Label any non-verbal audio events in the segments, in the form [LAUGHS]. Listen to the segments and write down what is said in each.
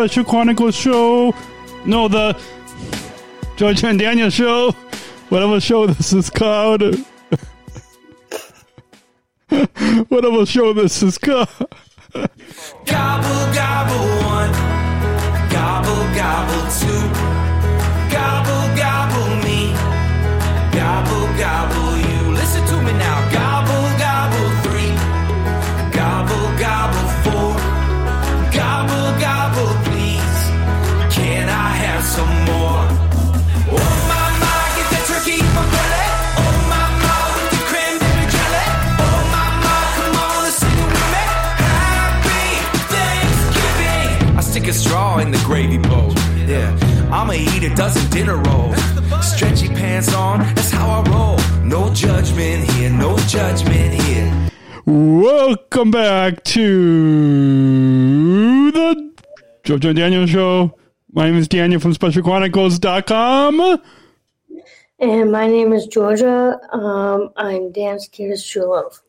Special Chronicles show. No, the Georgia and Daniel show. Whatever show this is called. [LAUGHS] Whatever show this is called. Eat a dozen dinner rolls. Stretchy pants on, that's how I roll. No judgment here, no judgment here. Welcome back to the Georgia and Daniel show. My name is Daniel from SpecialChronicles.com. And my name is Georgia. Um, I'm Dan's Kid's True Love.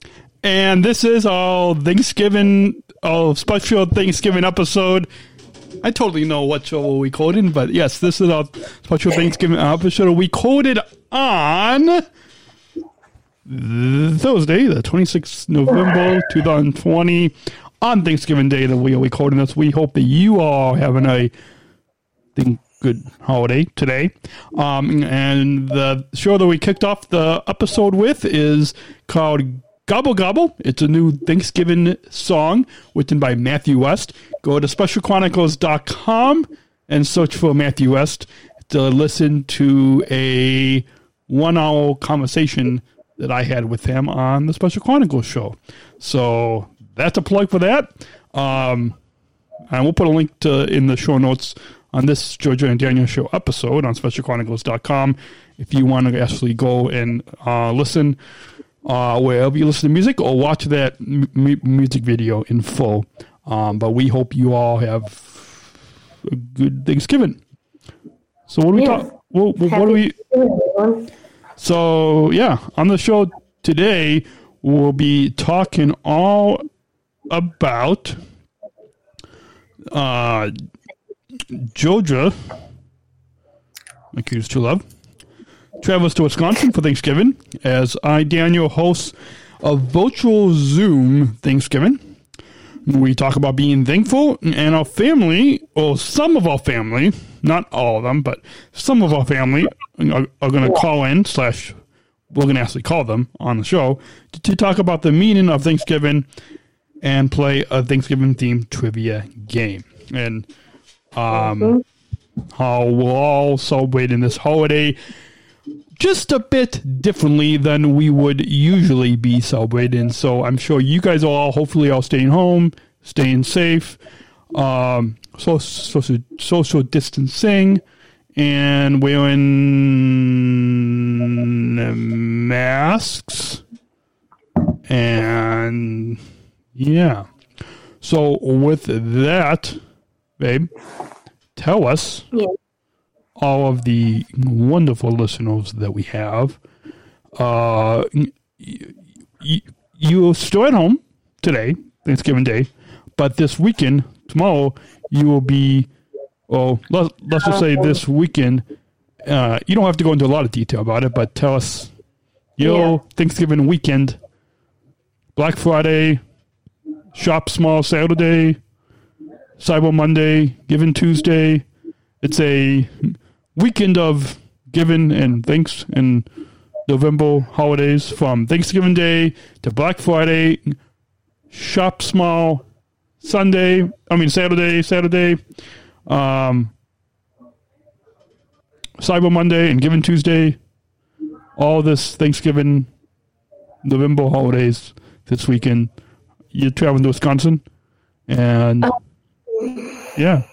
And this is our Thanksgiving, our special Thanksgiving episode. I totally know what show we quoted, but yes, this is our special Thanksgiving episode. We quoted on Thursday, the 26th November 2020, on Thanksgiving Day that we are recording this. We hope that you are having a good holiday today. Um, and the show that we kicked off the episode with is called Gobble Gobble. It's a new Thanksgiving song written by Matthew West. Go to specialchronicles.com and search for Matthew West to listen to a one hour conversation that I had with him on the Special Chronicles show. So that's a plug for that. Um, and we'll put a link to in the show notes on this Georgia and Daniel show episode on specialchronicles.com if you want to actually go and uh, listen uh, wherever you listen to music or watch that m- music video in full. Um, but we hope you all have a good Thanksgiving. So what do we Yeah. talk? What, what, do we? So yeah, on the show today we'll be talking all about uh Georgia, my cues to love, travels to Wisconsin for Thanksgiving as I Daniel hosts a virtual Zoom Thanksgiving. We talk about being thankful, and our family, or some of our family, not all of them, but some of our family are, are going to call in, slash, we're going to actually call them on the show to, to talk about the meaning of Thanksgiving and play a Thanksgiving themed trivia game. And um, how we're all celebrating this holiday just a bit differently than we would usually be celebrating. So I'm sure you guys are all hopefully all staying home, staying safe, um, so, social, social distancing, and wearing masks. And yeah. So with that, babe, tell us Yeah. All of the wonderful listeners that we have. Uh, y- y- you're still at home today, Thanksgiving Day, but this weekend, tomorrow, you will be. Well, let, let's just say this weekend. Uh, you don't have to go into a lot of detail about it, but tell us your Yeah. Thanksgiving weekend, Black Friday, Shop Small Saturday, Cyber Monday, Giving Tuesday. It's a weekend of giving and thanks and November holidays from Thanksgiving Day to Black Friday, Shop Small Sunday, I mean Saturday, Saturday, um, Cyber Monday and Giving Tuesday. All this Thanksgiving, November holidays this weekend. You're traveling to Wisconsin, and yeah,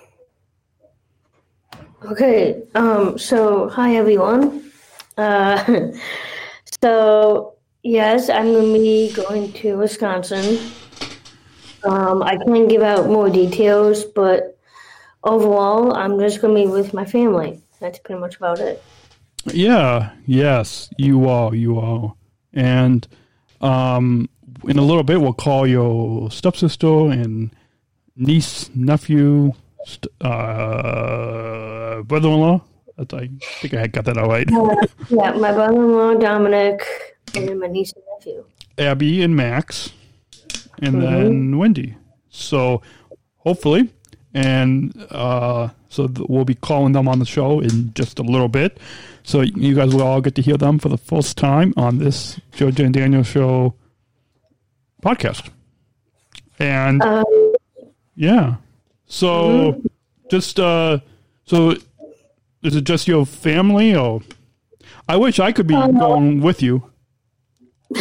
Okay, um, so hi everyone. Uh, [LAUGHS] so yes, I'm gonna be going to Wisconsin. Um, I can't give out more details, but overall, I'm just gonna be with my family. That's pretty much about it. Yeah, yes, you all, you all, And um in a little bit, we'll call your stepsister and niece, nephew, st- uh, brother-in-law. I think I got that all right. Uh, yeah, my brother-in-law Dominic, and then my niece and nephew. Abby and Max, and then Wendy. So hopefully, and uh, so th- we'll be calling them on the show in just a little bit. So you guys will all get to hear them for the first time on this Georgia and Daniel show podcast. And Um, yeah, so just uh, so is it just your family or? I wish I could be going with you. [LAUGHS]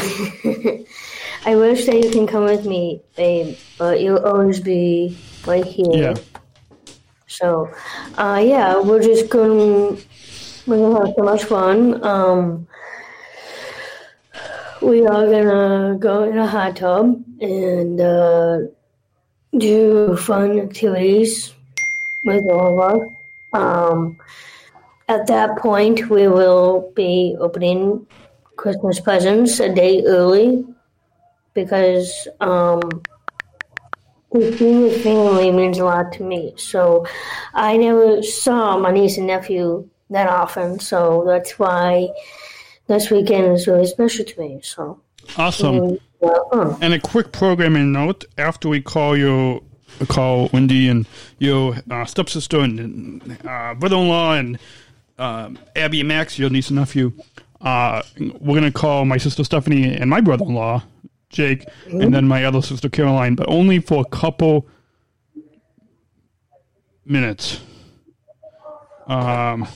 I wish that you can come with me, babe, but you'll always be right here. Yeah. So, uh, yeah, we're just going. We're gonna have so much fun. Um, we are gonna go in a hot tub and uh, do fun activities with all of us. Um, at that point, we will be opening Christmas presents a day early because um, being with family means a lot to me. So I never saw my niece and nephew that often, so that's why this weekend is really special to me. So Awesome. uh, uh, And a quick programming note: after we call your call Wendy and your uh, stepsister and uh, brother-in-law and um Abby and Max, your niece and nephew, uh, we're gonna call my sister Stephanie and my brother-in-law Jake, and then my other sister Caroline, but only for a couple minutes. Um,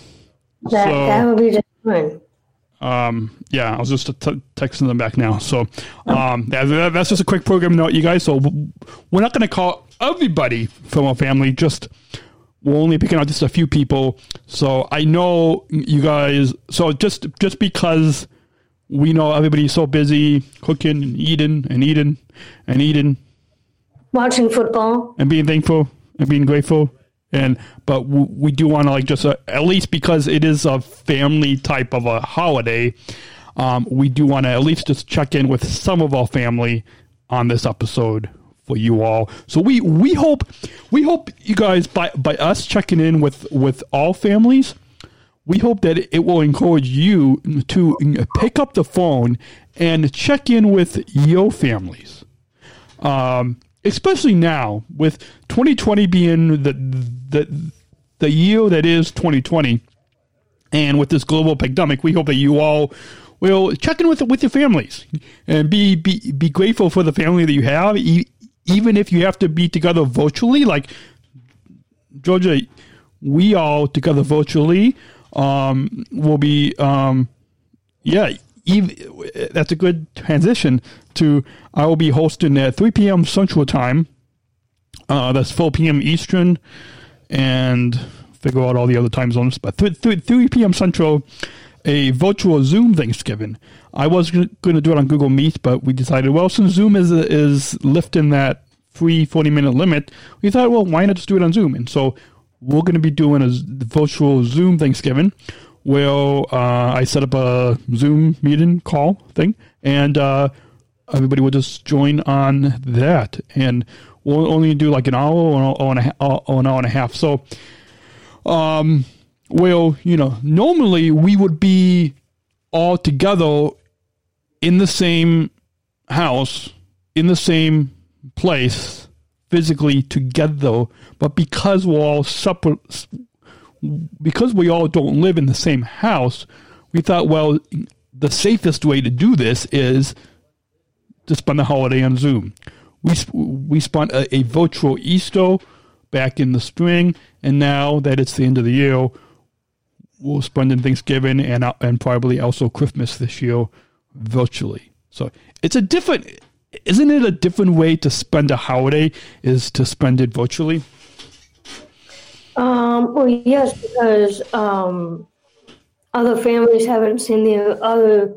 that So- that would be just fun. um, yeah, I was just t- texting them back now. So um, that- that's just a quick program note, you guys. So we're not going to call everybody from our family. Just we're only picking out just a few people. So I know you guys. So just just because we know everybody's so busy cooking and eating and eating and eating Watching football. and being thankful and being grateful. And but w- we do want to like just uh, at least because it is a family type of a holiday, um, we do want to at least just check in with some of our family on this episode for you all. So we we hope we hope you guys by by us checking in with with all families, we hope that it will encourage you to pick up the phone and check in with your families um, especially now with 2020 being the the the year that is 2020, and with this global pandemic, we hope that you all will check in with with your families and be be be grateful for the family that you have, even if you have to be together virtually. Like Georgia, we all together virtually um, will be um, yeah, ev- that's a good transition to I will be hosting at 3 p.m. Central Time. Uh, that's 4 p.m. Eastern, and figure out all the other time zones. But 3, 3, 3 p.m. Central, a virtual Zoom Thanksgiving. I was going to do it on Google Meet, but we decided, well, since Zoom is is lifting that free 40 minute limit, we thought, well, why not just do it on Zoom? And so we're going to be doing a virtual Zoom Thanksgiving. Well, uh, I set up a Zoom meeting call thing, and uh, everybody will just join on that. And we'll only do like an hour or, an hour and a half. So, um, well, you know, normally we would be all together in the same house, in the same place, physically together, but because we're all separate, because we all don't live in the same house, we thought, well, the safest way to do this is to spend the holiday on Zoom. We we spent a, a virtual Easter back in the spring, and now that it's the end of the year, we'll spend in Thanksgiving and and probably also Christmas this year virtually. So it's a different, isn't it? A different way to spend a holiday is to spend it virtually. Um, well, yes, because um, other families haven't seen the other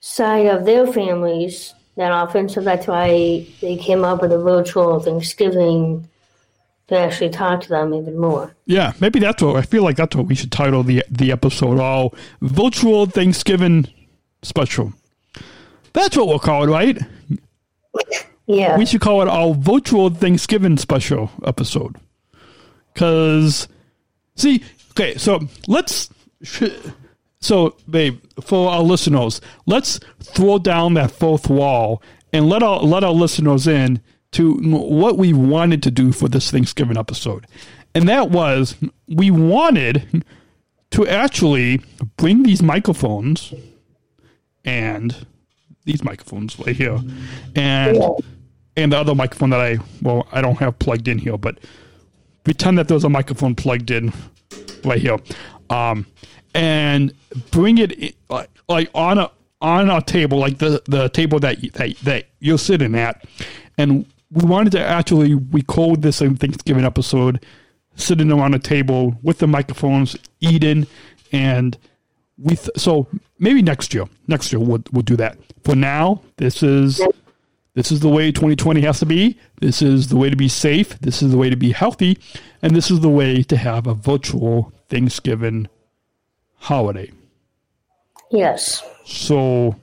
side of their families that often, so that's why they came up with a virtual Thanksgiving to actually talk to them even more. Yeah, maybe that's what I feel like. That's what we should title the the episode. All virtual Thanksgiving special. That's what we'll call it, right? Yeah. we should call it our virtual Thanksgiving special episode. Cause see, okay, so let's so babe, for our listeners, let's throw down that fourth wall and let our let our listeners in to what we wanted to do for this Thanksgiving episode. And that was we wanted to actually bring these microphones and these microphones right here. And and the other microphone that I well I don't have plugged in here, but pretend that there's a microphone plugged in right here, um, and bring it i- like, like on a on a table like the the table that that that you're sitting at, and we wanted to actually record this in Thanksgiving episode, sitting around a table with the microphones, eating, and we th- so maybe next year next year we'll we'll do that. For now, this is this is the way 2020 has to be. This is the way to be safe. This is the way to be healthy. And this is the way to have a virtual Thanksgiving holiday. Yes. So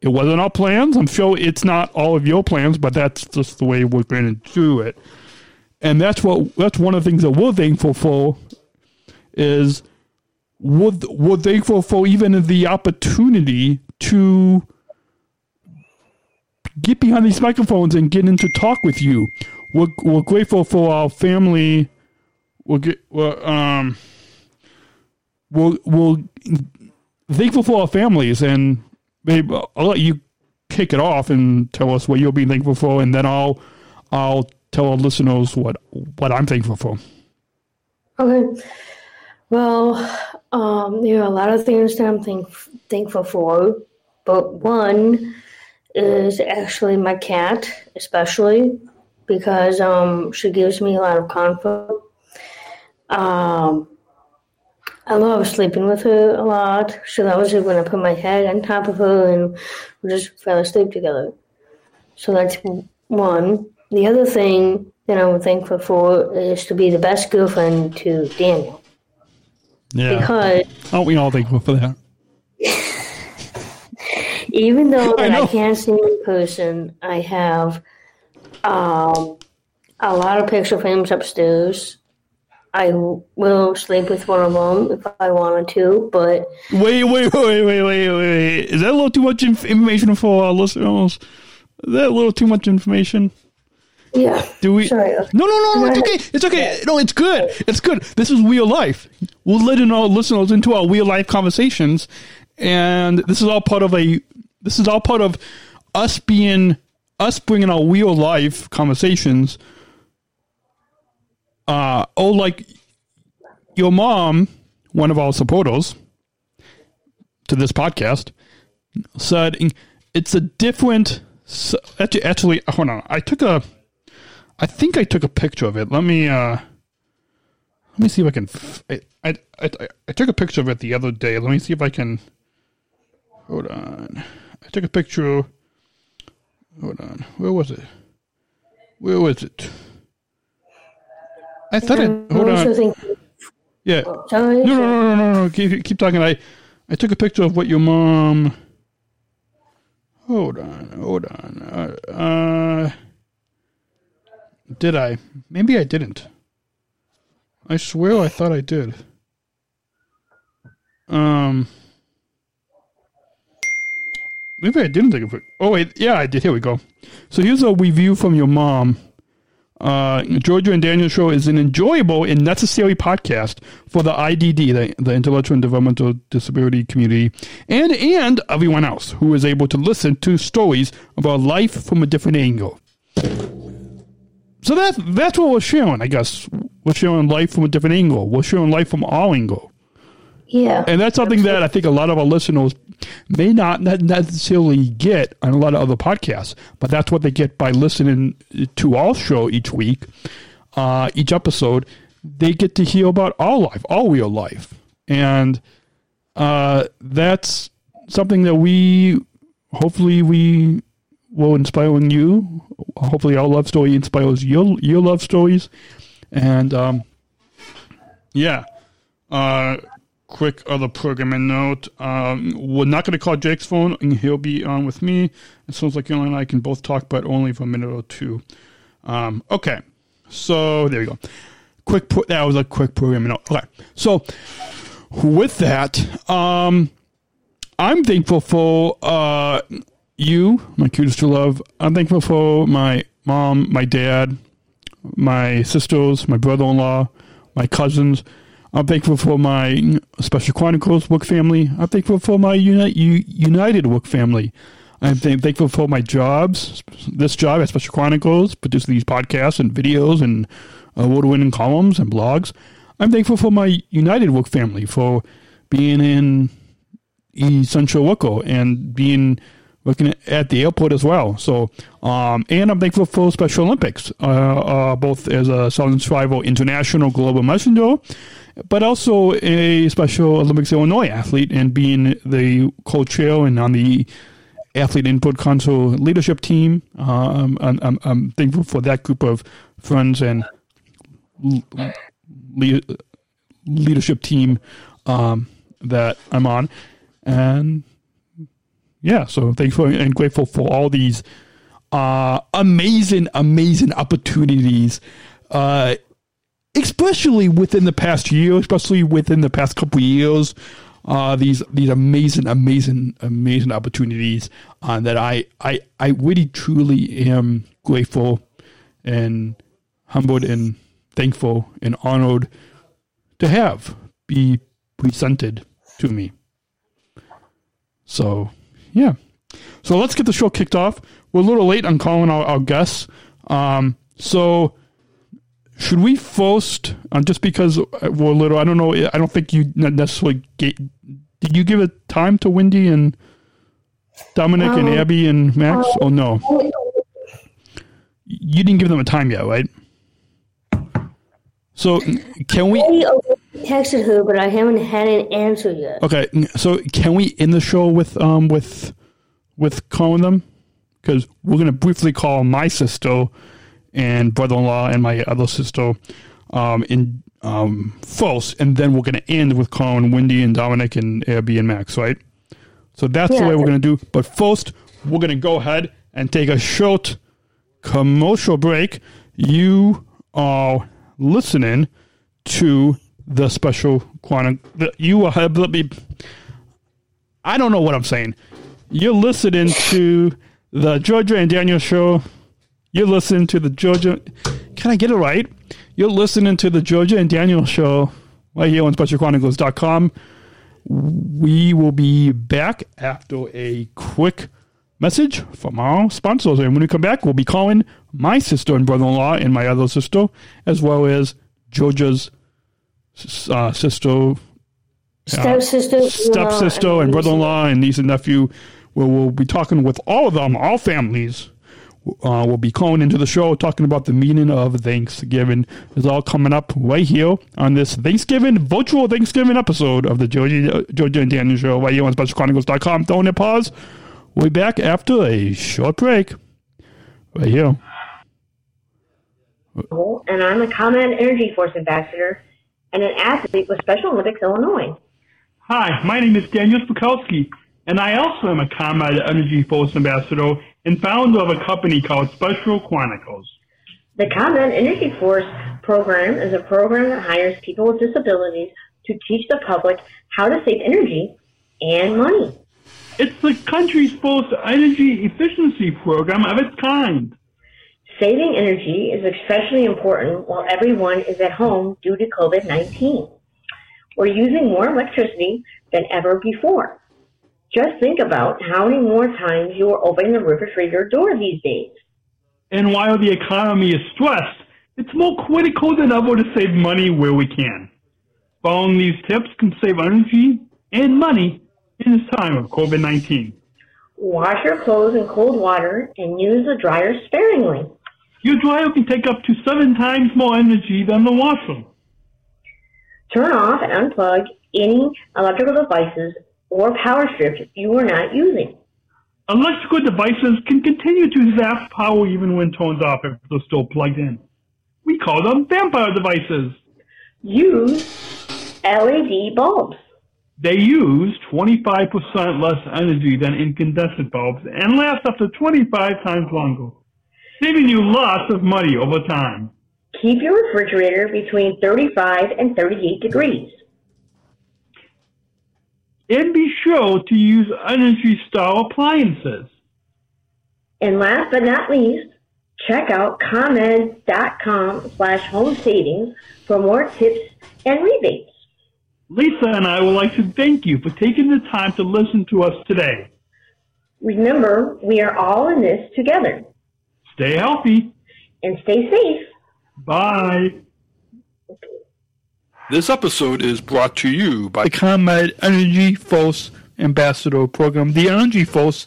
it wasn't our plans. I'm sure it's not all of your plans, but that's just the way we're going to do it. And that's what that's one of the things that we're thankful for is we're, we're thankful for even the opportunity to get behind these microphones and get into talk with you. We're, we're grateful for our family. We're, we're um we're, we're thankful for our families and babe, I'll let you kick it off and tell us what you'll be thankful for, and then I'll I'll tell our listeners what what I'm thankful for. Okay. Well, um, there are a lot of things that I'm thank- thankful for, but one is actually my cat, especially because um, she gives me a lot of comfort. Um, I love sleeping with her a lot. She loves it when I put my head on top of her and we just fell asleep together. So that's one. The other thing that I'm thankful for is to be the best girlfriend to Daniel. Yeah, Because aren't we all thankful for that? even though [LAUGHS] I I, can't see in person, I have um, a lot of picture frames upstairs. I will sleep with one of them if I wanted to, but Wait, wait, wait, wait, wait, wait. Is that a little too much information for our listeners? Is that a little too much information? Yeah. Do we? Sorry. No, no, no, no. It's okay. It's okay. No, it's good. It's good. This is real life. We're letting our listeners into our real life conversations, and this is all part of a. This is all part of us being us bringing our real life conversations. Uh oh, like your mom, one of our supporters to this podcast, said it's a different. Actually, actually, hold on. I took a. I think I took a picture of it. Let me uh let me see if I can f- I I I, I took a picture of it the other day. Let me see if I can Hold on. I took a picture Hold on. Where was it? Where was it? I thought it hold I also on. Yeah. No, no, no, no, no. Keep, keep talking. I, I took a picture of what your mom. Hold on, hold on. Uh, uh, did I? Maybe I didn't. I swear I thought I did. Um. Maybe I didn't take a picture. Oh wait, yeah, I did. Here we go. So here's a review from your mom. Uh, Georgia and Daniel Show is an enjoyable and necessary podcast for the IDD, the, the intellectual and developmental disability community, and and everyone else who is able to listen to stories about life from a different angle. So that's that's what we're showing, I guess. We're showing life from a different angle. We're showing life from all angle. Yeah. And that's something that I think a lot of our listeners may not necessarily get on a lot of other podcasts, but that's what they get by listening to our show each week, uh, each episode. They get to hear about our life, all real life. And uh, that's something that we hopefully we will inspire in you. Hopefully, our love story inspires your your love stories. And um, yeah, uh, quick other programming note. Um, we're not going to call Jake's phone, and he'll be on with me. It sounds like you and I can both talk, but only for a minute or two. Um, okay, so there we go. Quick, pro- that was a quick programming note. Okay, so with that, um, I'm thankful for uh, you, my cutest to love. I'm thankful for my mom, my dad, my sisters, my brother-in-law, my cousins. I'm thankful for my Special Chronicles work family. I'm thankful for my Uni- United work family. I'm th- thankful for my jobs, this job at Special Chronicles, producing these podcasts and videos and award-winning columns and blogs. I'm thankful for my United work family for being in essential worker and being working at the airport as well. So, um, and I'm thankful for Special Olympics, uh, uh, both as a Southern Survival International Global Messenger, but also a Special Olympics Illinois athlete and being the co-chair and on the Athlete Input Council leadership team. Um, I'm, I'm, I'm thankful for that group of friends and le- leadership team um, that I'm on. And yeah, so thankful and grateful for all these uh, amazing, amazing opportunities, uh, especially within the past year, especially within the past couple years. Uh, these these amazing, amazing, amazing opportunities uh, that I, I I really truly am grateful and humbled and thankful and honored to have be presented to me. So, yeah. So let's get the show kicked off. We're a little late on calling our, our guests. Um, so, should we first, uh, just because we're a little, I don't know, I don't think you necessarily get, did you give a time to Wendy and Dominic and Um, Abby and Max? uh, oh, no. You didn't give them a time yet, right? So, can we? Texted her, but I haven't had an answer yet. Okay, so can we end the show with um with with calling them? Because we're gonna briefly call my sister and brother-in-law and my other sister um in um first, and then we're gonna end with calling Wendy and Dominic and Abby and Max, right? So that's the way we're gonna do. But first, we're gonna go ahead and take a short commercial break. You are listening to the special quantum. The, you have let me. I don't know what I'm saying. You're listening to the Georgia and Daniel show. You're listening to the Georgia. Can I get it right? You're listening to the Georgia and Daniel show right here on SpecialChronicles.com. We will be back after a quick message from our sponsors. And when we come back, we'll be calling my sister and brother in law and my other sister, as well as Georgia's uh, sister, Stepsister, stepsister, and brother in law, and niece and nephew. Where we'll be talking with all of them, all families. Uh, we'll be calling into the show talking about the meaning of Thanksgiving. It's all coming up right here on this Thanksgiving, virtual Thanksgiving episode of the Georgia, Georgia and Daniel Show right here on SpecialChronicles.com. Throwing a pause. We'll be back after a short break. Right here. and I'm a ComEd Energy Force ambassador and an athlete with Special Olympics Illinois. Hi, my name is Daniel Smrokowski, and I also am a ComEd Energy Force Ambassador and founder of a company called Special Chronicles. The ComEd Energy Force program is a program that hires people with disabilities to teach the public how to save energy and money. It's the country's first energy efficiency program of its kind. Saving energy is especially important while everyone is at home due to COVID 19. We're using more electricity than ever before. Just think about how many more times you are opening the refrigerator door these days. And while the economy is stressed, it's more critical than ever to save money where we can. Following these tips can save energy and money in this time of COVID 19. Wash your clothes in cold water and use the dryer sparingly. Your dryer can take up to seven times more energy than the washer. Turn off and unplug any electrical devices or power strips you are not using. Electrical devices can continue to zap power even when turned off if they're still plugged in. We call them vampire devices. Use LED bulbs. They use 25% less energy than incandescent bulbs and last up to 25 times longer, saving you lots of money over time. Keep your refrigerator between 35 and 38 degrees. And be sure to use Energy Star appliances. And last but not least, check out ComEd.com slash home savings for more tips and rebates. Lisa and I would like to thank you for taking the time to listen to us today. Remember, we are all in this together. Stay healthy. And stay safe. Bye. This episode is brought to you by the ComEd Energy Force Ambassador Program. The Energy Force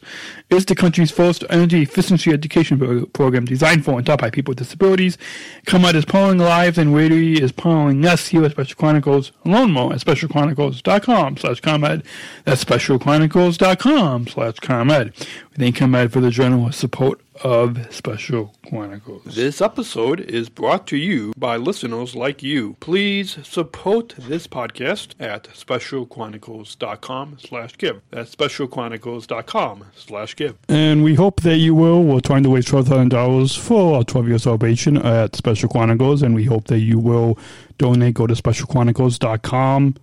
is the country's first energy efficiency education program designed for and taught by people with disabilities. ComEd is powering lives and Radio is powering us here at Special Chronicles. Learn more at specialchronicles.com slash ComEd. That's specialchronicles.com slash ComEd. We thank ComEd for the generous support of Special Chronicles. This episode is brought to you by listeners like you. Please support this podcast at specialchronicles.com slash give. That's specialchronicles.com slash give. And we hope that you will. We're trying to raise $12,000 for our 12 year celebration at Special Chronicles, and we hope that you will donate. Go to specialchronicles.com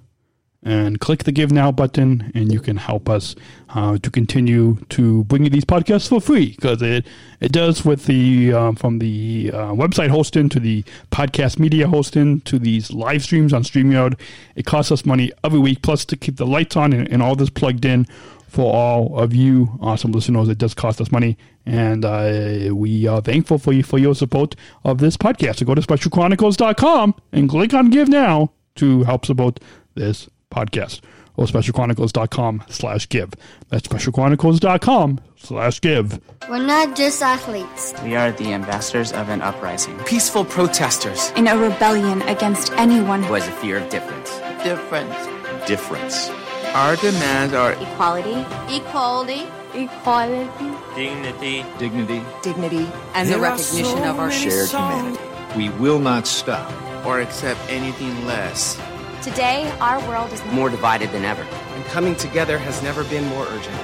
and click the Give Now button, and you can help us uh, to continue to bring you these podcasts for free because it it does with the uh, from the uh, website hosting to the podcast media hosting to these live streams on Streamyard. It costs us money every week, plus to keep the lights on and, and all this plugged in for all of you awesome listeners. It does cost us money, and uh, we are thankful for you for your support of this podcast. So go to specialchronicles.com and click on Give Now to help support this podcast or specialchronicles.com slash give. That's specialchronicles.com slash give. We're not just athletes. We are the ambassadors of an uprising. Peaceful protesters. In a rebellion against anyone who has a fear of difference. Difference. Difference. Our demands are equality, equality, equality, dignity, dignity, dignity, and the recognition so of our shared humanity. We will not stop or accept anything less. Today, our world is more divided than ever. And coming together has never been more urgent.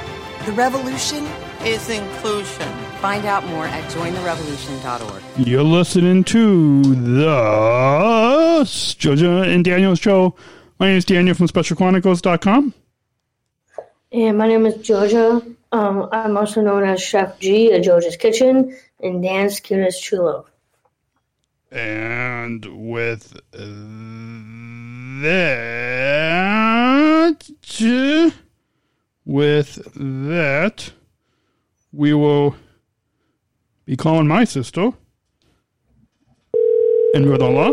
The revolution is inclusion. Find out more at jointherevolution.org. You're listening to the Georgia and Daniel show. My name is Daniel from SpecialChronicles.com. And my name is Georgia. Um, I'm also known as Chef G at Georgia's Kitchen and Dan's Cutest Chulo. And with that, with that, we will be calling my sister. And brother-in-law,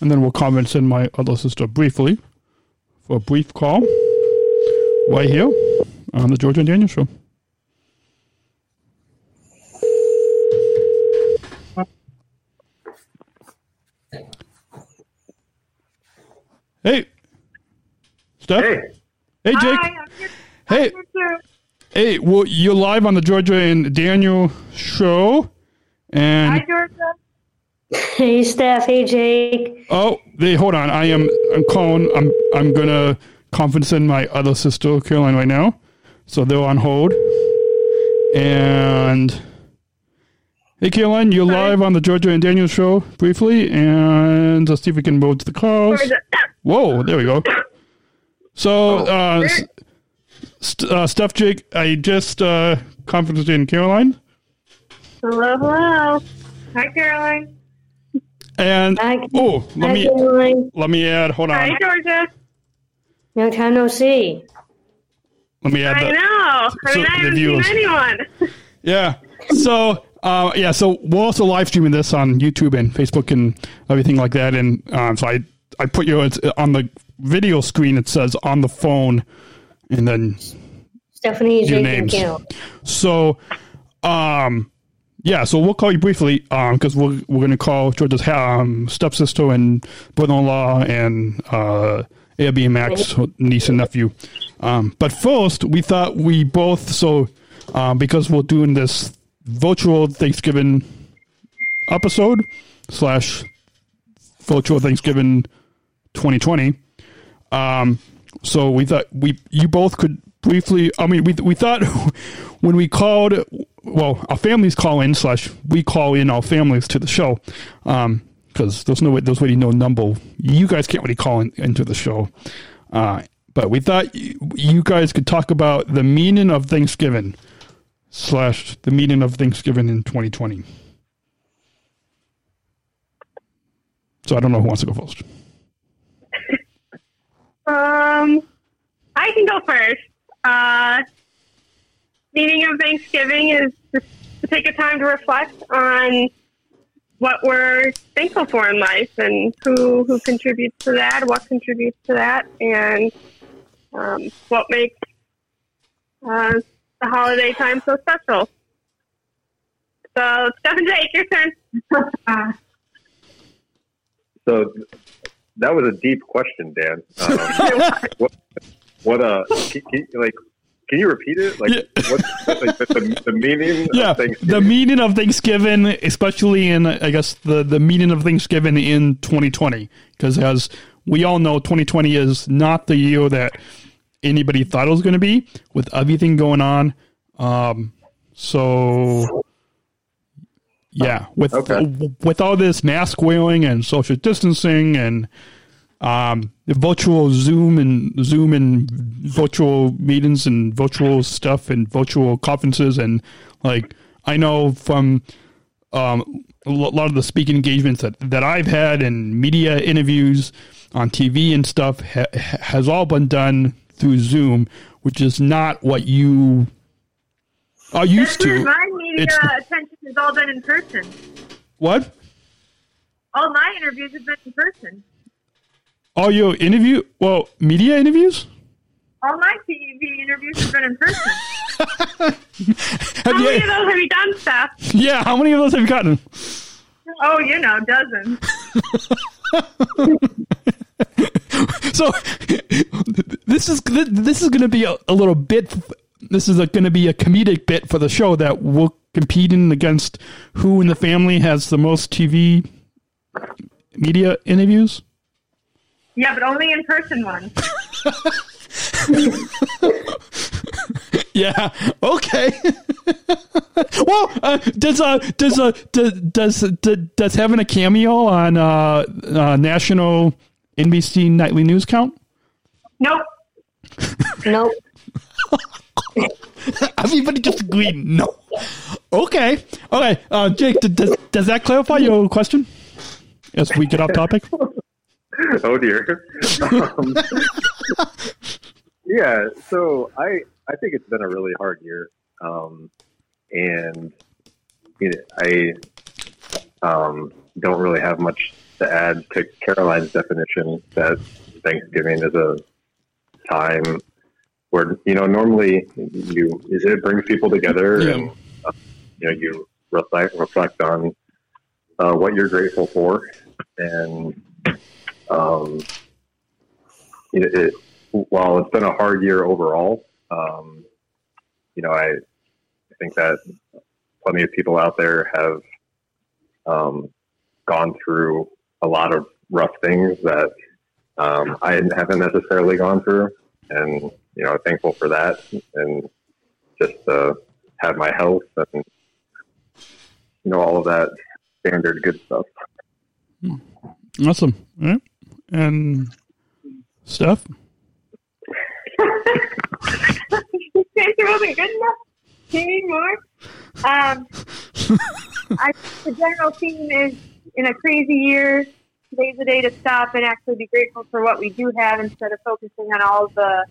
and then we'll comment in my other sister briefly for a brief call. Right here on the Georgia and Daniel Show. Hey, Steph. Hey. Hey, Jake. Hi, hey. Hey, well, you're live on the Georgia and Daniel show, and Hi, Georgia. Hey, Steph. Hey, Jake. Oh, they hold on. I am. I'm calling. I'm. I'm gonna conference in my other sister, Caroline, right now. So they're on hold. And hey, Caroline, you're Hi. live on the Georgia and Daniel show briefly, and let's see if we can move to the calls. Whoa, there we go. So, uh, S- St- uh, Steph, Jake, I just uh, conferenced in Caroline, Hello, hello. Hi, Caroline. and Hi. oh, let Hi, me Caroline. let me add. Hold on, Hi, Georgia. No time no see. let me add. I the- know. I so, mean, I haven't viewers- seen anyone. [LAUGHS] Yeah. So, uh, yeah. So we're also live streaming this on YouTube and Facebook and everything like that. And um, so I, I put you on the video screen. It says on the phone, and then Stephanie, your names. So, um, yeah. So we'll call you briefly because we're we're going to call George's um, stepsister and brother-in-law and uh, Max niece and nephew. Um, but first, we thought we both so um, because we're doing this virtual Thanksgiving episode slash virtual Thanksgiving 2020. Um, so we thought we you both could briefly. I mean, we we thought [LAUGHS] when we called, well, our families call in slash we call in our families to the show, um, because there's no way there's really no number. You guys can't really call in, into the show, uh, but we thought you, you guys could talk about the meaning of Thanksgiving slash the meaning of Thanksgiving in 2020. So I don't know who wants to go first. Um, I can go first. Uh, meaning of Thanksgiving is to take a time to reflect on what we're thankful for in life and who who contributes to that, what contributes to that, and um, what makes uh, the holiday time so special. So, Steph and Jake, your turn. [LAUGHS] So that was a deep question, Dan. [LAUGHS] Um, what, what, uh, can, can, like, can you repeat it? Like, what's like, the, the, meaning yeah, of Thanksgiving? the meaning of Thanksgiving, especially in I guess the the meaning of Thanksgiving in 2020, because as we all know, 2020 is not the year that anybody thought it was going to be, with everything going on. Um, so yeah, with with all this mask wearing and social distancing and um, virtual Zoom and Zoom and virtual meetings and virtual stuff and virtual conferences and like I know from um, a lot of the speaking engagements that, that I've had and media interviews on TV and stuff ha- has all been done through Zoom, which is not what you are used to. My media It's- attention all been in person. What? All my interviews have been in person. All your interview? Well, media interviews? All my TV interviews have been in person. [LAUGHS] How many of those have you done, Steph? Yeah, how many of those have you gotten? Oh, you know, dozens. [LAUGHS] so [LAUGHS] this is this is going to be a, a little bit. This is going to be a comedic bit for the show that we're competing against who in the family has the most TV media interviews. Yeah, but only in person ones. [LAUGHS] Yeah. Okay. [LAUGHS] well, uh, does uh does uh does does does, does having a cameo on uh, uh national NBC nightly news count? Nope. Nope. [LAUGHS] [LAUGHS] Everybody just agreed no. Okay. Okay. Uh, Jake, does does that clarify your question? As we get off topic. [LAUGHS] oh dear. um, yeah, so I I think it's been a really hard year, um, and you know, I um, don't really have much to add to Caroline's definition that Thanksgiving is a time where you know normally you it brings people together Yeah. and uh, you know you reflect reflect on uh, what you're grateful for and um, you know, it, while it's been a hard year overall, um, you know, I, I think that plenty of people out there have um, gone through a lot of rough things that um, I haven't necessarily gone through, and you know, thankful for that, and just uh, have my health and you know all of that standard good stuff. Awesome. All right. And Steph. It wasn't good enough anymore. Um, [LAUGHS] I, the general theme is in a crazy year, today's the day to stop and actually be grateful for what we do have instead of focusing on all the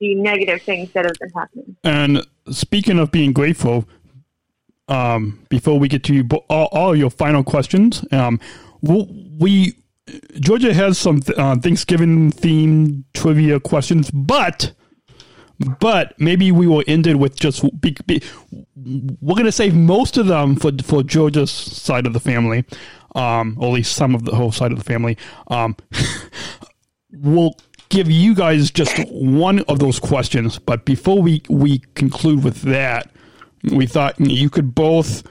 the negative things that have been happening. And speaking of being grateful, um, before we get to you, all, all your final questions, um, we'll- Georgia has some uh, Thanksgiving themed trivia questions, but but maybe we will end it with just be, be, we're going to save most of them for for Georgia's side of the family, um, or at least some of the whole side of the family. Um, [LAUGHS] we'll give you guys just one of those questions, but before we we conclude with that, we thought you could both.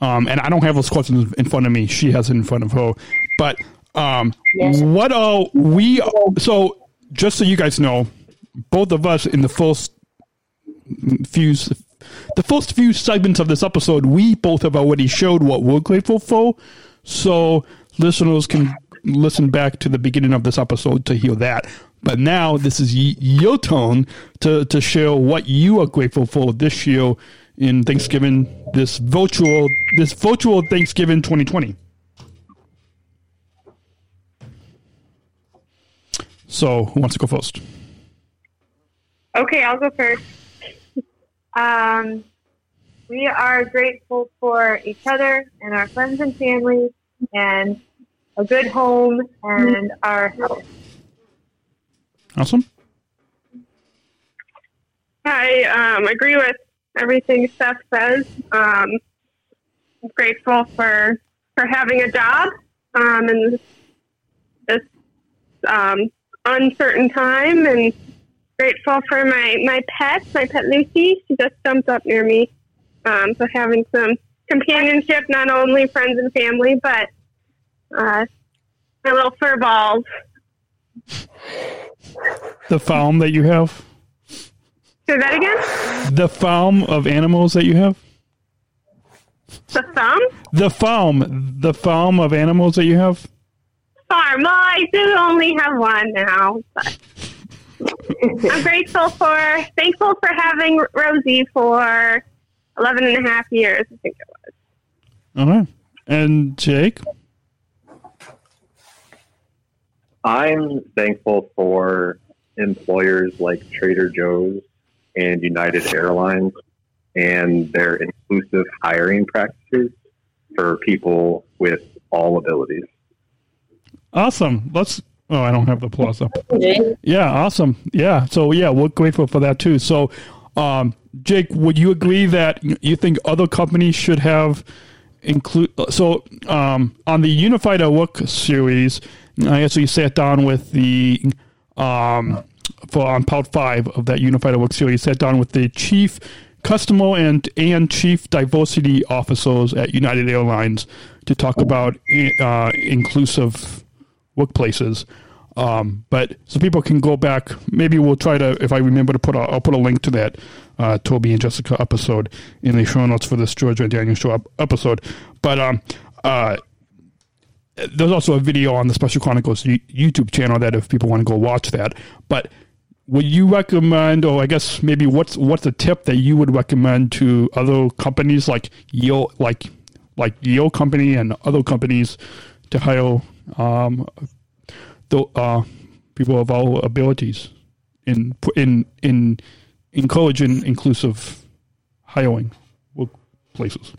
Um, and I don't have those questions in front of me. She has it in front of her. But um, what are we? So just so you guys know, both of us in the first few the first few segments of this episode, we both have already showed what we're grateful for. So listeners can listen back to the beginning of this episode to hear that. But now this is your turn to, to share what you are grateful for this year in Thanksgiving, this virtual this virtual Thanksgiving 2020. So, who wants to go first? Okay, I'll go first. Um, we are grateful for each other and our friends and family and a good home and our health. Awesome. I um, agree with everything Steph says. Um, I'm grateful for for having a job um, in this um, uncertain time, and grateful for my my pet, my pet Lucy. She just jumped up near me, um, so having some companionship, not only friends and family, but uh, my little fur balls. The foam that you have? Say that again. The foam of animals that you have? The foam? The foam. the foam of animals that you have? farm. Well, I do only have one now, but [LAUGHS] I'm grateful for, thankful for having Rosie for 11 and a half years, I think it was. All right. And Jake? I'm thankful for employers like Trader Joe's and United Airlines and their inclusive hiring practices for people with all abilities. Awesome. Let's. Oh, I don't have the plus up. Yeah, awesome. Yeah. So yeah, we're grateful for that too. So, um, Jake, would you agree that you think other companies should have include? So, um, on the Unified at Work series, I actually sat down with the um for on part five of that Unified Work series, sat down with the chief customer and and chief diversity officers at United Airlines to talk about uh, inclusive workplaces. Um, but so people can go back. Maybe we'll try to, if I remember to put, a, I'll put a link to that uh, Toby and Jessica episode in the show notes for this George and Daniel show ep- episode. But um, uh, there's also a video on the Special Chronicles YouTube channel that if people want to go watch that. But would you recommend, or I guess maybe what's what's a tip that you would recommend to other companies like your like like your company and other companies to hire um, the uh, people of all abilities in in in encouraging inclusive hiring workplaces?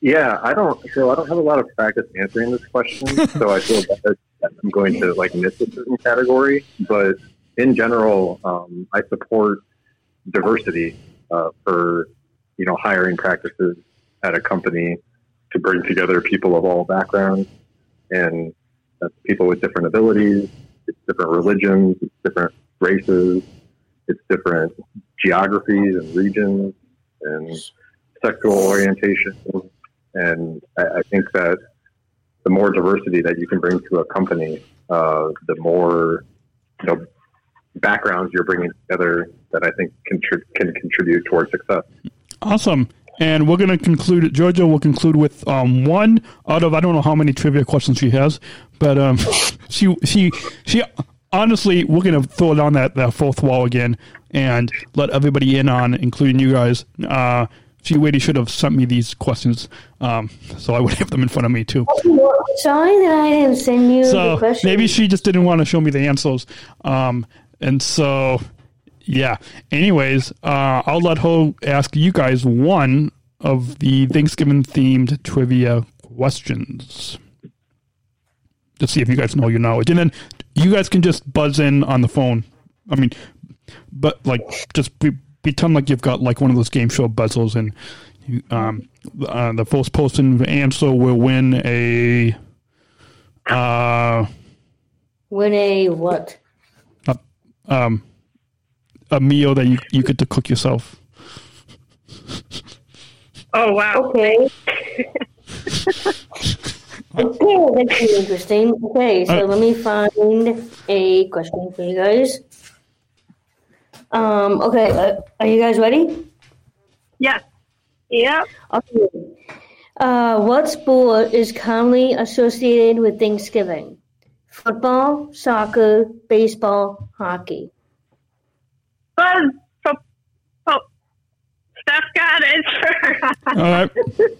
Yeah, I don't. So I don't have a lot of practice answering this question, [LAUGHS] so I feel bad that I'm going to like miss a certain category. But in general, um, I support diversity uh, for you know hiring practices at a company to bring together people of all backgrounds and people with different abilities. It's different religions. It's different races. It's different geographies and regions and sexual orientation. And I, I think that the more diversity that you can bring to a company, uh, the more you know backgrounds you're bringing together that I think contri- can contribute towards success. Awesome. And we're going to conclude, Georgia will conclude with um, one out of, I don't know how many trivia questions she has, but um, [LAUGHS] she, she, she, honestly, we're going to throw down that, that fourth wall again and let everybody in on, including you guys. Uh, she really should have sent me these questions um, so I would have them in front of me too. Sorry that I didn't send you the So maybe she just didn't want to show me the answers. Um, and so, yeah. Anyways, uh, I'll let her ask you guys one of the Thanksgiving themed trivia questions to see if you guys know your knowledge. And then you guys can just buzz in on the phone. I mean, but like just pretend like you've got like one of those game show buzzers and um, uh, the first person to answer will win a uh, Win a what? a, um, a meal that you, you get to cook yourself. Oh, wow. Okay. [LAUGHS] Okay, that's interesting. Okay, so Uh, let me find a question for you guys. Um, okay, uh, are you guys ready? Yes. Yep. Okay. Uh, what sport is commonly associated with Thanksgiving? Football, soccer, baseball, hockey. Buzz. Oh, oh. Steph got it. All right. [LAUGHS]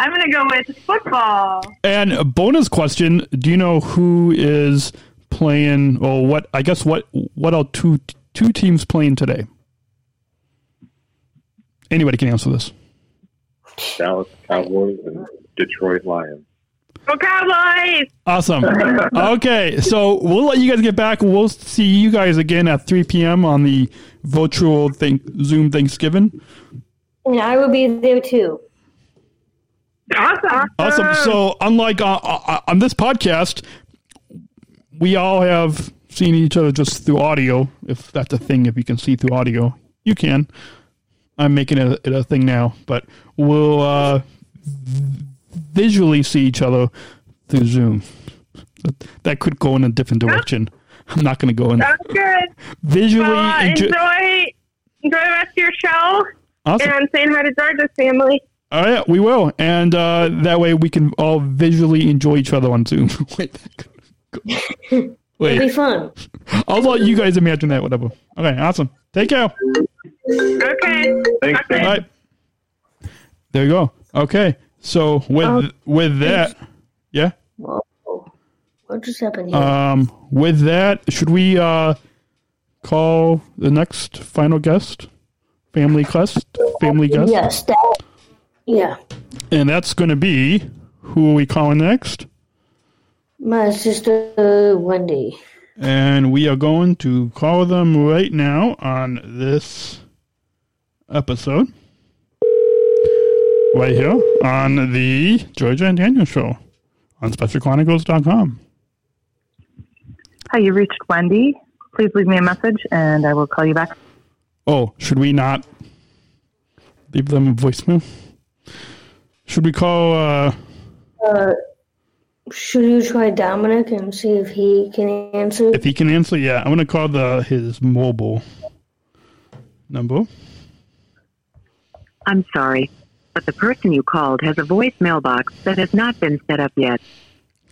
I'm going to go with football. And a bonus question: Do you know who is playing? Or what? I guess what? What are two two teams playing today? Anybody can answer this. Dallas Cowboys and Detroit Lions. Go Cowboys! Awesome. [LAUGHS] Okay, so we'll let you guys get back. We'll see you guys again at 3 p.m. on the virtual think, Zoom Thanksgiving. And I will be there too. Awesome. Awesome. So, unlike uh, uh, on this podcast, we all have seen each other just through audio. If that's a thing, if you can see through audio, you can. I'm making it a, it a thing now, but we'll uh, visually see each other through Zoom. That could go in a different direction. I'm not going to go in Sounds good. visually. Well, uh, enjoy- enjoy, enjoy the rest of your show. Awesome. And saying hi to George's family. All right, we will, and uh, that way we can all visually enjoy each other on Zoom. [LAUGHS] Wait, [LAUGHS] It'll be fun. [LAUGHS] I'll let you guys imagine that. Whatever. Okay, awesome. Take care. Okay. Thanks, All right. There you go. Okay, so with Um, with that, yeah. Whoa. What just happened here? Um, with that, should we uh call the next final guest, family guest, family guest? yes, that. Yeah. And that's going to be who are we calling next? My sister Wendy. And we are going to call them right now on this episode. Right here on the Georgia and Daniel Show on SpecialChronicles.com. Hi, you reached Wendy. Please leave me a message and I will call you back. Oh, should we not leave them a voicemail? Should we call, uh, Uh, should you try Dominic and see if he can answer? if he can answer? Yeah, I'm going to call the his mobile number. I'm sorry, but the person you called has a voicemail box that has not been set up yet.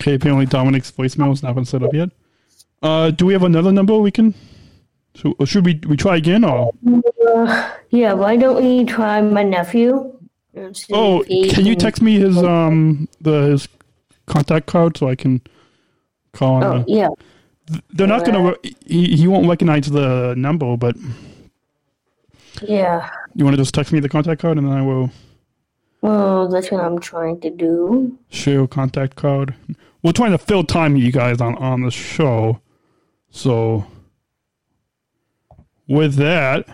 Okay, apparently Dominic's voicemail has not been set up yet. Uh, do we have another number we can? So, or should we we try again or? Uh, yeah, why don't we try my nephew? Oh, if can you text me his um the his contact card so I can call? Oh, yeah. They're not gonna. He, he won't recognize the number, but Yeah. you want to just text me the contact card and then I will Well, that's what I'm trying to do. share contact card. We're trying to fill time, you guys, on on the show. So with that,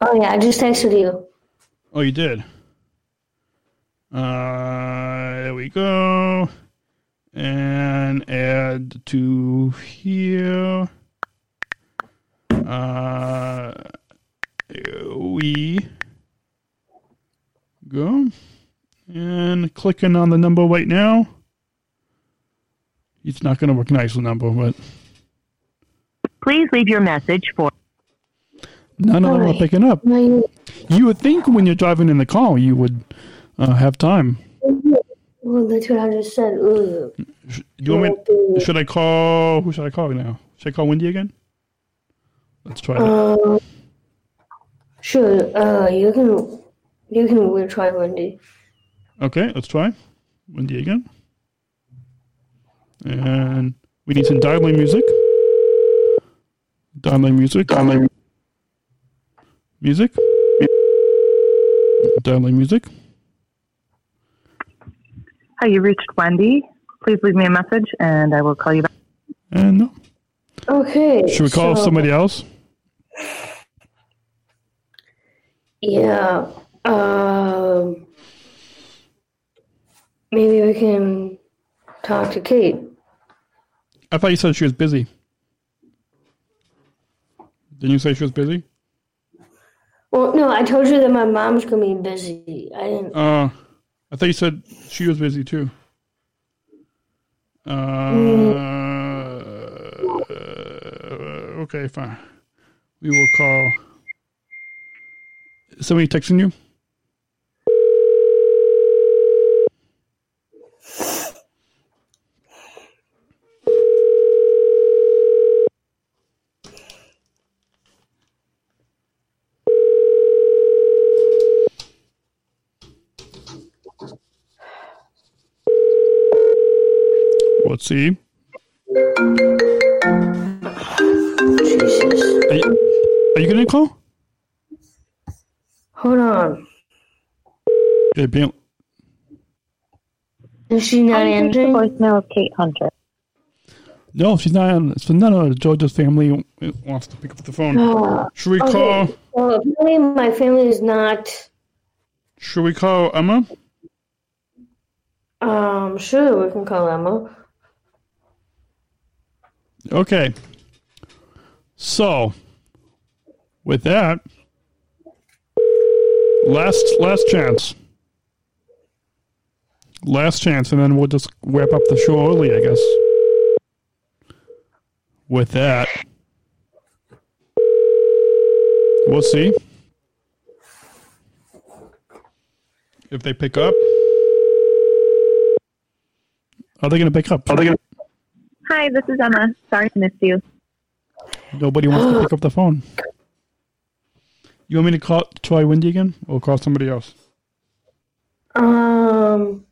Oh yeah, I just texted you. oh, you did. Uh, there we go. And add to here. Uh, here we go. And clicking on the number right now. It's not going to recognize the number, but Please leave your message for. none of them are picking up. You would think when you're driving in the car, you would uh, have time. Well, that's what I just said earlier. Do you want me, should I call? Who should I call now? Should I call Wendy again? Let's try that. Um, sure. Uh, you can. You can we'll try Wendy. Okay, let's try Wendy again. And we need some dialing music. Dialing music. Dialing music. Dialing music. Hi, you reached Wendy. Please leave me a message and I will call you back. And no. Okay. Should we call so- somebody else? Yeah. Um. Maybe we can talk to Kate. I thought you said she was busy. Didn't you say she was busy? Well, no, I told you that my mom's gonna be busy. I didn't. Uh, I thought you said she was busy too. Uh, uh okay, fine. We will call. Somebody texting you? Let's see. Are you, are you getting a call? Hold on. Okay, Bam- Is she not answering? voicemail of Kate Hunter. No, she's not. On, so none of Georgia's family wants to pick up the phone. Oh, Should we okay. call? Well, apparently my family is not. Should we call Emma? Um, sure, we can call Emma. Okay. So, with that, last last chance. Last chance, and then we'll just wrap up the show early, I guess. With that, we'll see if they pick up. Are they going to pick up? Are they going? Hi, this is Emma. Sorry I missed you. Nobody wants to pick up the phone. You want me to call try Wendy again, or call somebody else? Um,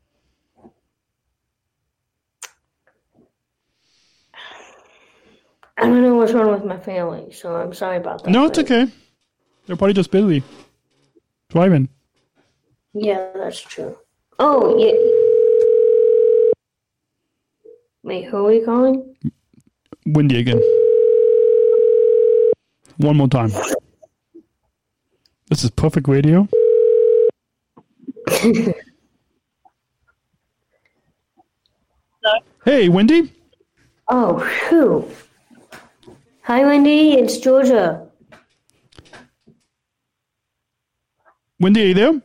I don't know what's wrong with my family, so I'm sorry about that. No, it's okay. They're probably just busy driving. Yeah, that's true. Oh, yeah. Wait, who are we calling? Wendy again. One more time. This is perfect radio. [LAUGHS] hey, Wendy. Oh, who? Hi, Wendy. It's Georgia. Wendy, are you there?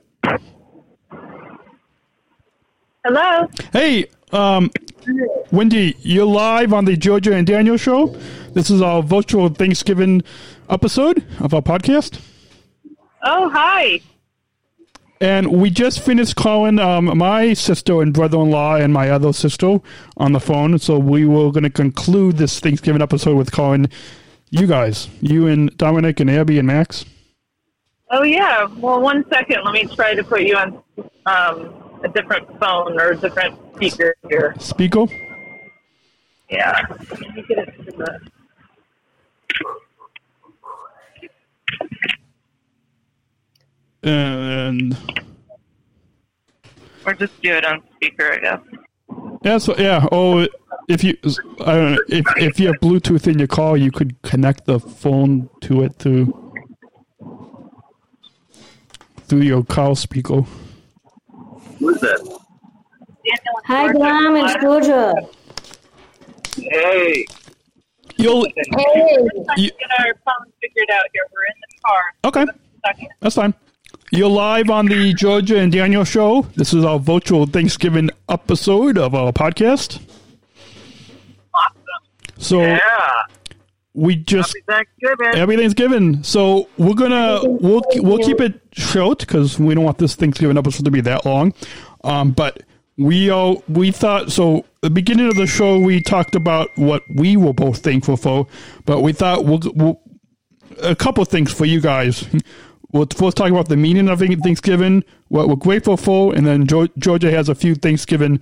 Hello. Hey, um, Wendy, you're live on the Georgia and Daniel show. This is our virtual Thanksgiving episode of our podcast. Oh, hi. And we just finished calling um, my sister and brother in law and my other sister on the phone. So we were going to conclude this Thanksgiving episode with calling you guys, you and Dominic and Abby and Max. Oh, yeah. Well, one second. Let me try to put you on um, a different phone or a different speaker here. Speaker? Yeah. Let me get it to the. And Or just do it on speaker, I guess. yeah, so, yeah. Oh, if you, I don't know, if if you have Bluetooth in your car, you could connect the phone to it through through your car speaker. Who's that? Hi, Dom. It's Georgia. Hey. You'll Hey. Get our phone figured out here. We're in the car. Okay. That's fine. You're live on the Georgia and Daniel show. This is our virtual Thanksgiving episode of our podcast. Awesome. So Yeah. We just Thanksgiving. everything's given. So we're gonna we'll we'll keep it short because we don't want this Thanksgiving episode to be that long. Um, but we all we thought so. The beginning of the show we talked about what we were both thankful for, but we thought we'll, we'll a couple things for you guys. We'll first talk about the meaning of Thanksgiving, what we're grateful for, and then Geor- Georgia has a few Thanksgiving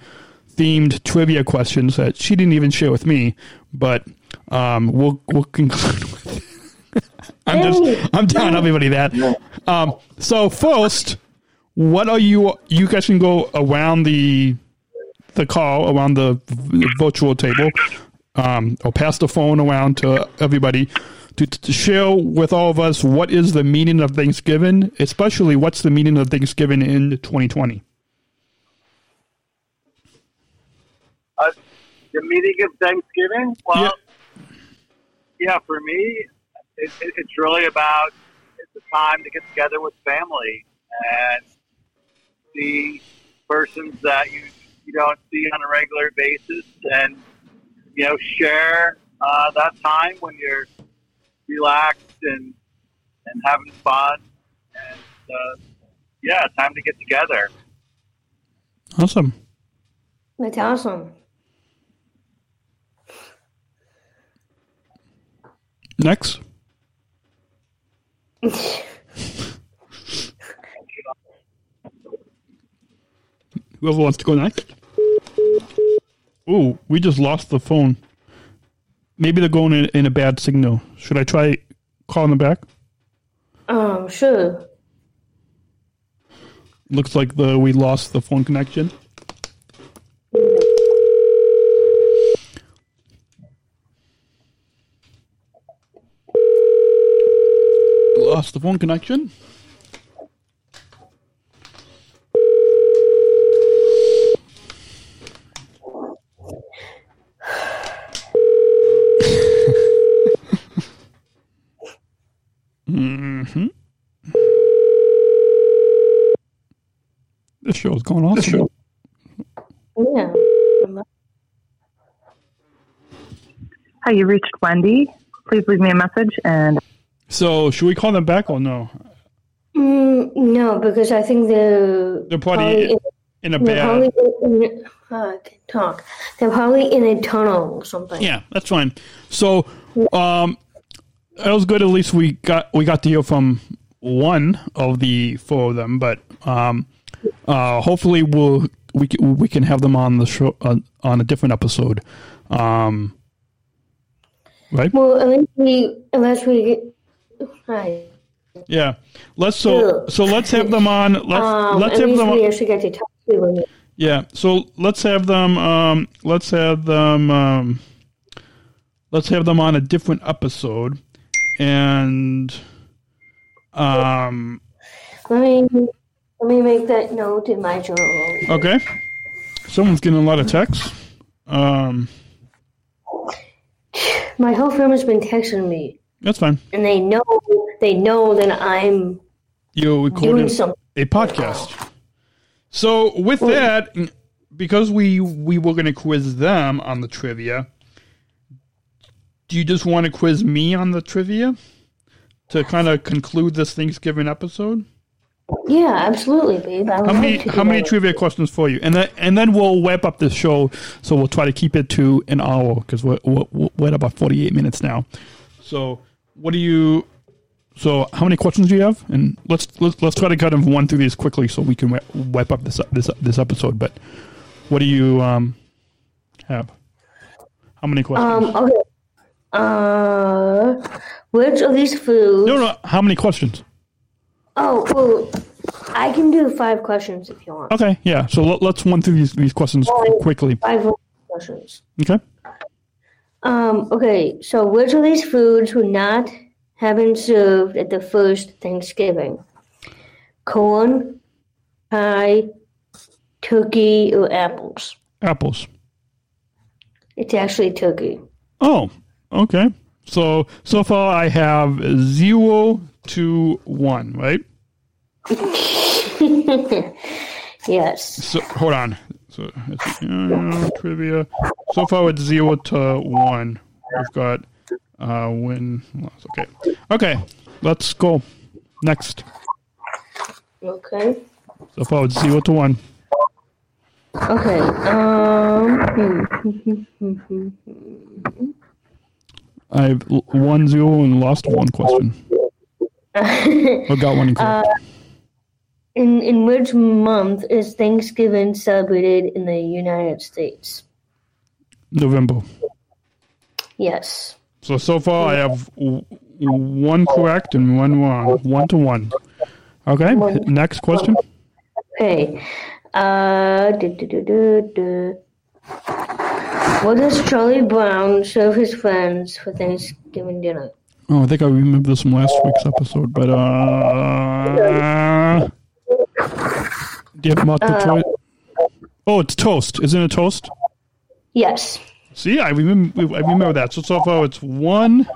themed trivia questions that she didn't even share with me, but um, we'll we'll conclude with. [LAUGHS] I'm just I'm telling everybody that. Um, so first, what are you? You guys can go around the the call around the virtual table, um, or pass the phone around to everybody to, to share with all of us what is the meaning of Thanksgiving, especially what's the meaning of Thanksgiving in 2020. Uh, the meaning of Thanksgiving? Well, yeah, for me, it, it, it's really about it's a time to get together with family and see persons that you you don't see on a regular basis, and you know, share uh, that time when you're relaxed and and having fun, and uh, yeah, time to get together. Awesome. That's awesome. Next. Whoever wants to go next. Ooh, we just lost the phone. Maybe they're going in, in a bad signal. Should I try calling them back? Um, sure. Looks like the we lost the phone connection. Lost the phone connection. hmm This show's going awesome. Yeah. Hi, you reached Wendy. Please leave me a message and So, should we call them back or no? Mm, no, because I think they're They're probably in a bad. probably in, uh, can talk. They're probably in a tunnel or something. Yeah, that's fine. So, um, it was good. At least we got we got to hear from one of the four of them. But um, uh, hopefully, we'll we can, we can have them on the show uh, on a different episode. Um, right? Well, unless we unless we get right. Yeah. Let's so so let's have them on. Let's um, let's have them. On, actually get to talk to yeah. So let's have them. Um, let's have them. Um, let's have them on a different episode, and um, Let me let me make that note in my journal. Okay. Someone's getting a lot of texts. Um, My whole family's been texting me, that's fine. and they know they know that I'm You doing recorded a podcast. So with mm. that, because we we were going to quiz them on the trivia, do you just want to quiz me on the trivia to kind of conclude this Thanksgiving episode? Yeah, absolutely, babe. How many how many trivia questions for you? And then and then we'll wrap up this show. So we'll try to keep it to an hour because we're, we're we're at about forty eight minutes now. So what do you? So how many questions do you have? And let's let's let's try to cut them one through these quickly so we can wi- wipe up this this this episode. But what do you um have? How many questions? Um. Okay. Uh, which of these foods? no, no. How many questions? Oh, well, I can do five questions if you want. Okay, yeah. So let, let's run through these these questions qu- quickly. Five questions. Okay. Um. Okay. So, which of these foods would not have been served at the first Thanksgiving? Corn, pie, turkey, or apples? Apples. It's actually turkey. Oh, okay. So so far I have zero to one, right? [LAUGHS] yes. So hold on. So it's, uh, trivia. So far it's zero to one. We've got uh, win loss. Okay. Okay. Let's go. Next. Okay. So far it's zero to one. Okay. Um. [LAUGHS] I've won zero and lost one question. [LAUGHS] Or got one incorrect. Uh, in in which month is Thanksgiving celebrated in the United States? November. Yes. So so far I have w- one correct and one wrong. One to one. Okay. Next question. Okay. Uh. du- du- du. What does Charlie Brown serve his friends for Thanksgiving dinner? Oh, I think I remember this from last week's episode, but uh, do you have multiple Uh, choice? Oh, it's toast. Isn't it toast? Yes. See, I remember. I remember that. So so far, it's one.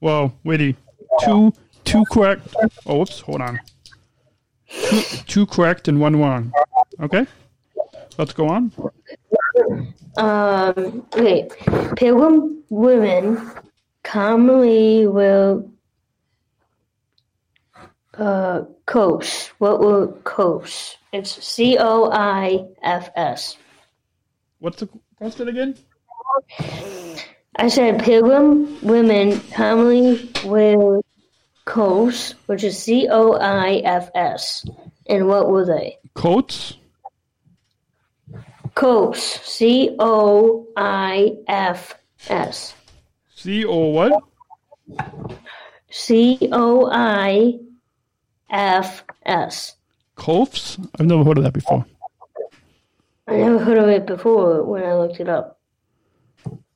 Well, wait, two, two correct. Oh, whoops, hold on. Two, two correct and one wrong. Okay. let's go on. Um, okay. Pilgrim women commonly will uh, coast. What will coast? It's C O I F S. What's the question again? I said pilgrim women commonly will coast, which is C O I F S. And what were they? Coats? Coast. C O I F S. C O what? C O I F S. Coafs? I've never heard of that before. I never heard of it before when I looked it up.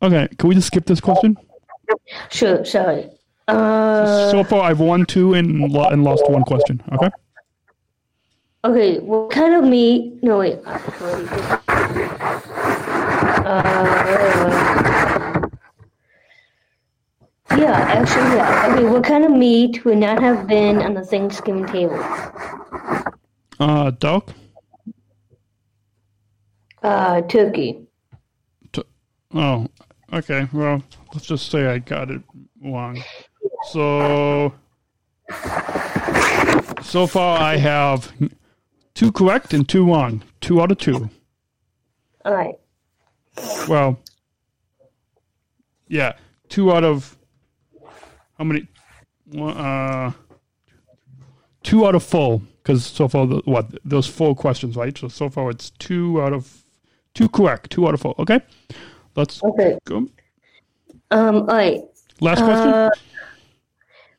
Okay, can we just skip this question? Sure, sorry. Uh, so far, I've won two and, lo- and lost one question. Okay. okay, what kind of meat? No, wait. Uh, yeah, actually, yeah. Okay, what kind of meat would not have been on the Thanksgiving table? Uh, duck. Uh, turkey. Oh, okay. Well, let's just say I got it wrong. So, so far I have two correct and two wrong. Two out of two. All right. Well, yeah, two out of how many? One, Uh, two out of four. Because so far, the, what those four questions, right? So so far it's two out of two correct. Two out of four. Okay. Let's okay. go. Um, all right. Last question. Uh,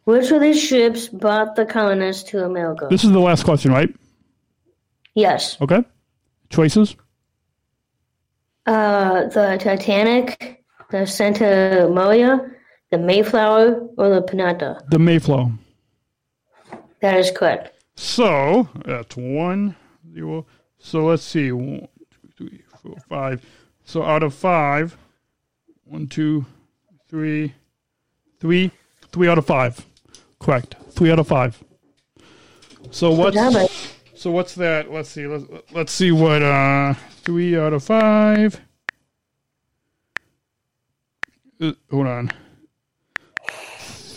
which of these ships brought the colonists to America? This is the last question, right? Yes. Okay. Choices. Uh, the Titanic, the Santa Maria, the Mayflower, or the Pinata? The Mayflower. That is correct. So that's one zero. So let's see. One, two, three, four, five. So out of five, one, two, three, three, three out of five. Correct. Three out of five. So what's so what's that? Let's see. Let's let's see what uh three out of five. Uh, hold on.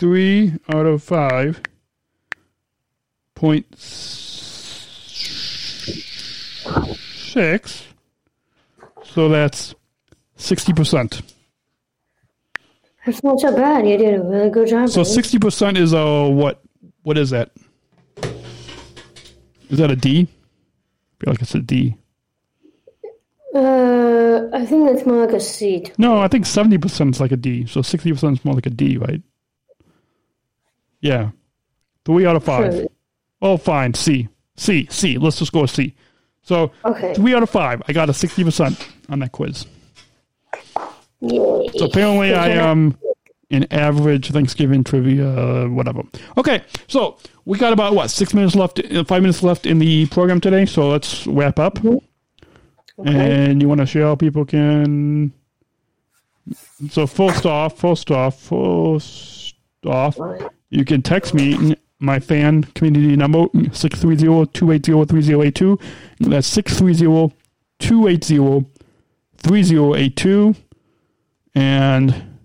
Three out of five point six. So that's sixty percent. That's not so bad. You did a really good job. So sixty percent is a what? What is that? Is that a D? I feel like it's a D. Uh, I think that's more like a C. No, I think seventy percent is like a D. So sixty percent is more like a D, right? Yeah, three out of five. Oh, fine. C, C, C. Let's just go with C. So Okay. three out of five. I got a sixty percent on that quiz. Yay. So apparently, I am an average Thanksgiving trivia, whatever. Okay, so we got about what six minutes left, uh, five minutes left in the program today. So let's wrap up. And you want to share how people can. So first off, first off, first off, you can text me my fan community number 630-280-3082. That's 630-280-3082. And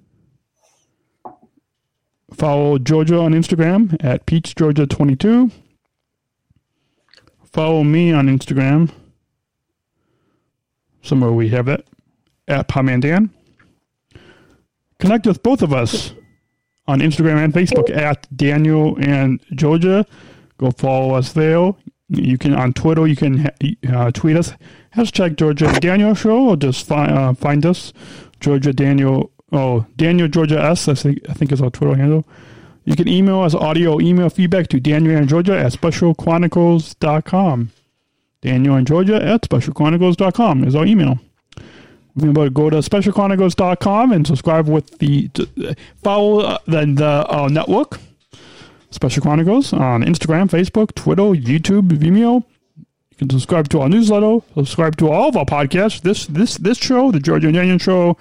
follow Georgia on Instagram at PeachGeorgia22. Follow me on Instagram. Somewhere we have that at Pomandan. Connect with both of us on Instagram and Facebook at Daniel and Georgia. Go follow us there. You can on Twitter. You can uh, tweet us hashtag Georgia Daniel Show, or just find uh, find us Georgia Daniel. Oh, Daniel Georgia S. I think I think is our Twitter handle. You can email us audio email feedback to Daniel and Georgia at specialchronicles.com. Daniel and Georgia at specialchronicles.com is our email. You can go to specialchronicles.com and subscribe with the follow uh, the, the uh, network Special Chronicles on Instagram, Facebook, Twitter, YouTube, Vimeo. You can subscribe to our newsletter, subscribe to all of our podcasts. This this this show, the Georgia and Daniel show,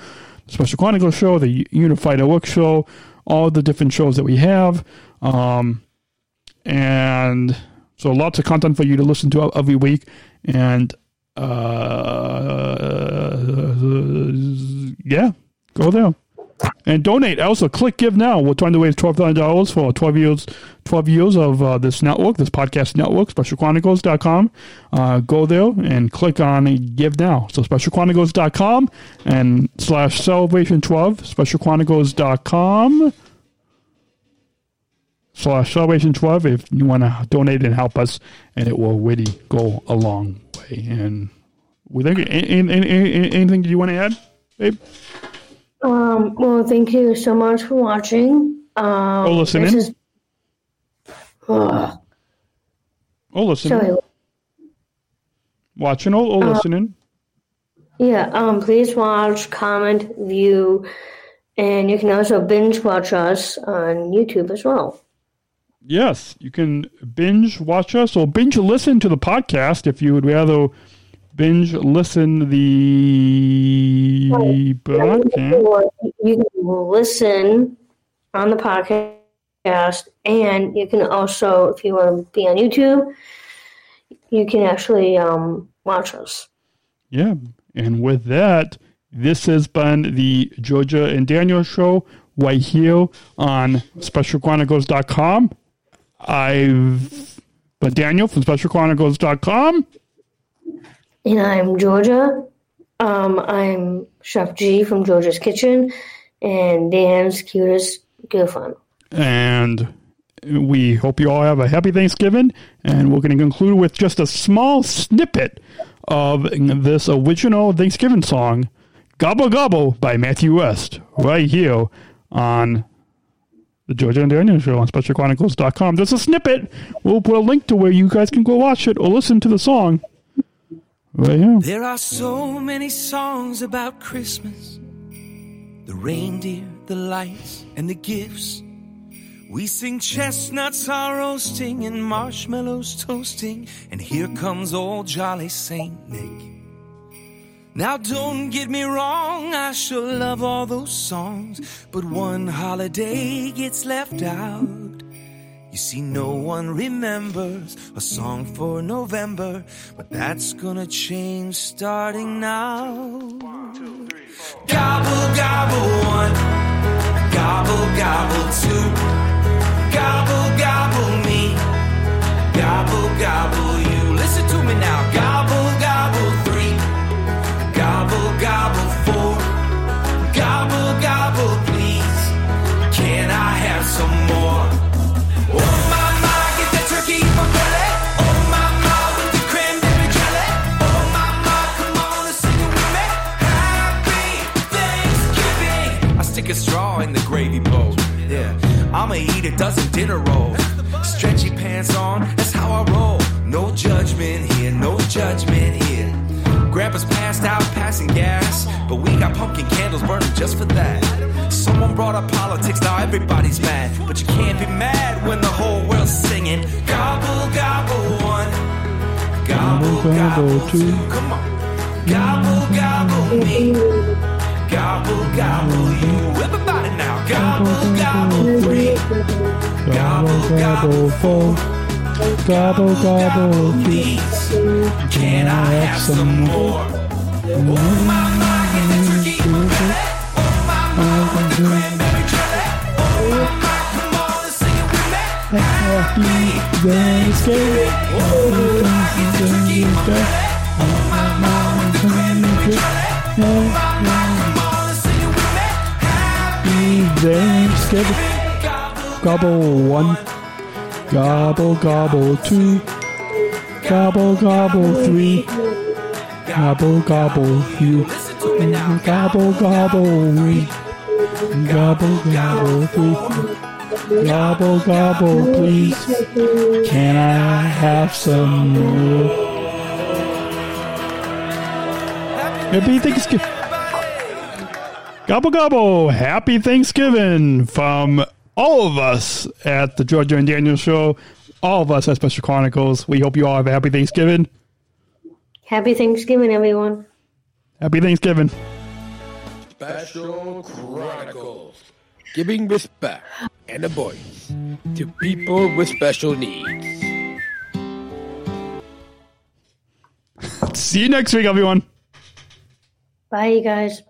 the Special Chronicles show, the Unified Work show, all the different shows that we have. Um, and so lots of content for you to listen to every week. And Uh, yeah, go there and donate. Also, click give now. We're trying to raise twelve thousand dollars for twelve years, twelve years of uh, this network, this podcast network, SpecialChronicles.com. Uh, go there and click on give now. So SpecialChronicles.com and slash Celebration twelve, SpecialChronicles.com slash Celebration twelve if you want to donate and help us, and it will really go a long way. And we think any, any, any, anything you want to add, babe? Um, well, thank you so much for watching. Um, Oh, listening? this is-. Oh, listening. Sorry. Watching or, or Uh, listening? Yeah, um, please watch, comment, view, and you can also binge watch us on YouTube as well. Yes, you can binge watch us or binge listen to the podcast if you would rather binge listen the podcast. Or you can listen on the podcast, and you can also, if you want to be on YouTube, you can actually um, watch us. Yeah, and with that, this has been the Georgia and Daniel show right here on SpecialChronicles.com. I've been Daniel from SpecialChronicles.com. And I'm Georgia. Um, I'm Chef G from Georgia's Kitchen, and Dan's cutest girlfriend. And we hope you all have a happy Thanksgiving. And we're going to conclude with just a small snippet of this original Thanksgiving song, Gobble Gobble by Matthew West, right here on the Georgia and Daniel Show on SpecialChronicles.com. There's a snippet. We'll put a link to where you guys can go watch it or listen to the song. Right here. There are so many songs about Christmas the reindeer, the lights, and the gifts. We sing chestnuts are roasting and marshmallows toasting, and here comes old jolly Saint Nick. Now, don't get me wrong, I sure love all those songs, but one holiday gets left out. You see, no one remembers a song for November, but that's gonna change starting now. Gobble, gobble, one. Gobble, gobble, two. Gobble, gobble, me. Gobble, gobble, you. Listen to me now. Gobble. Gobble, four. Gobble, gobble, please. Can I have some more? Oh, my, my, get that turkey for belly. Oh, my, my, with the cranberry jelly. Oh, my, my, come on and sing it with me. Happy Thanksgiving. I stick a straw in the gravy bowl. Yeah, I'ma eat a dozen dinner rolls. But we got pumpkin candles burning just for that. Someone brought up politics, now everybody's mad. But you can't be mad when the whole world's singing. Gobble, gobble, one. Gobble, gobble, two. Come on. Gobble, gobble, me. Gobble, gobble, you. Everybody now. Gobble, gobble, three. Gobble, gobble, four. Gobble, gobble, Please, can I have some more? Oh, my, my, Gobble one. Gobble, gobble two. Gobble, gobble three. Gobble, gobble you. Gobble, gobble we. Gobble, gobble three. Gobble, gobble please. Can I have some more? Happy Thanksgiving. Gobble gobble. Happy Thanksgiving from all of us at the Georgia and Daniel Show. All of us at Special Chronicles. We hope you all have a happy Thanksgiving. Happy Thanksgiving, everyone. Happy Thanksgiving. Special Chronicles. Giving respect and a voice to people with special needs. See you next week, everyone. Bye, you guys.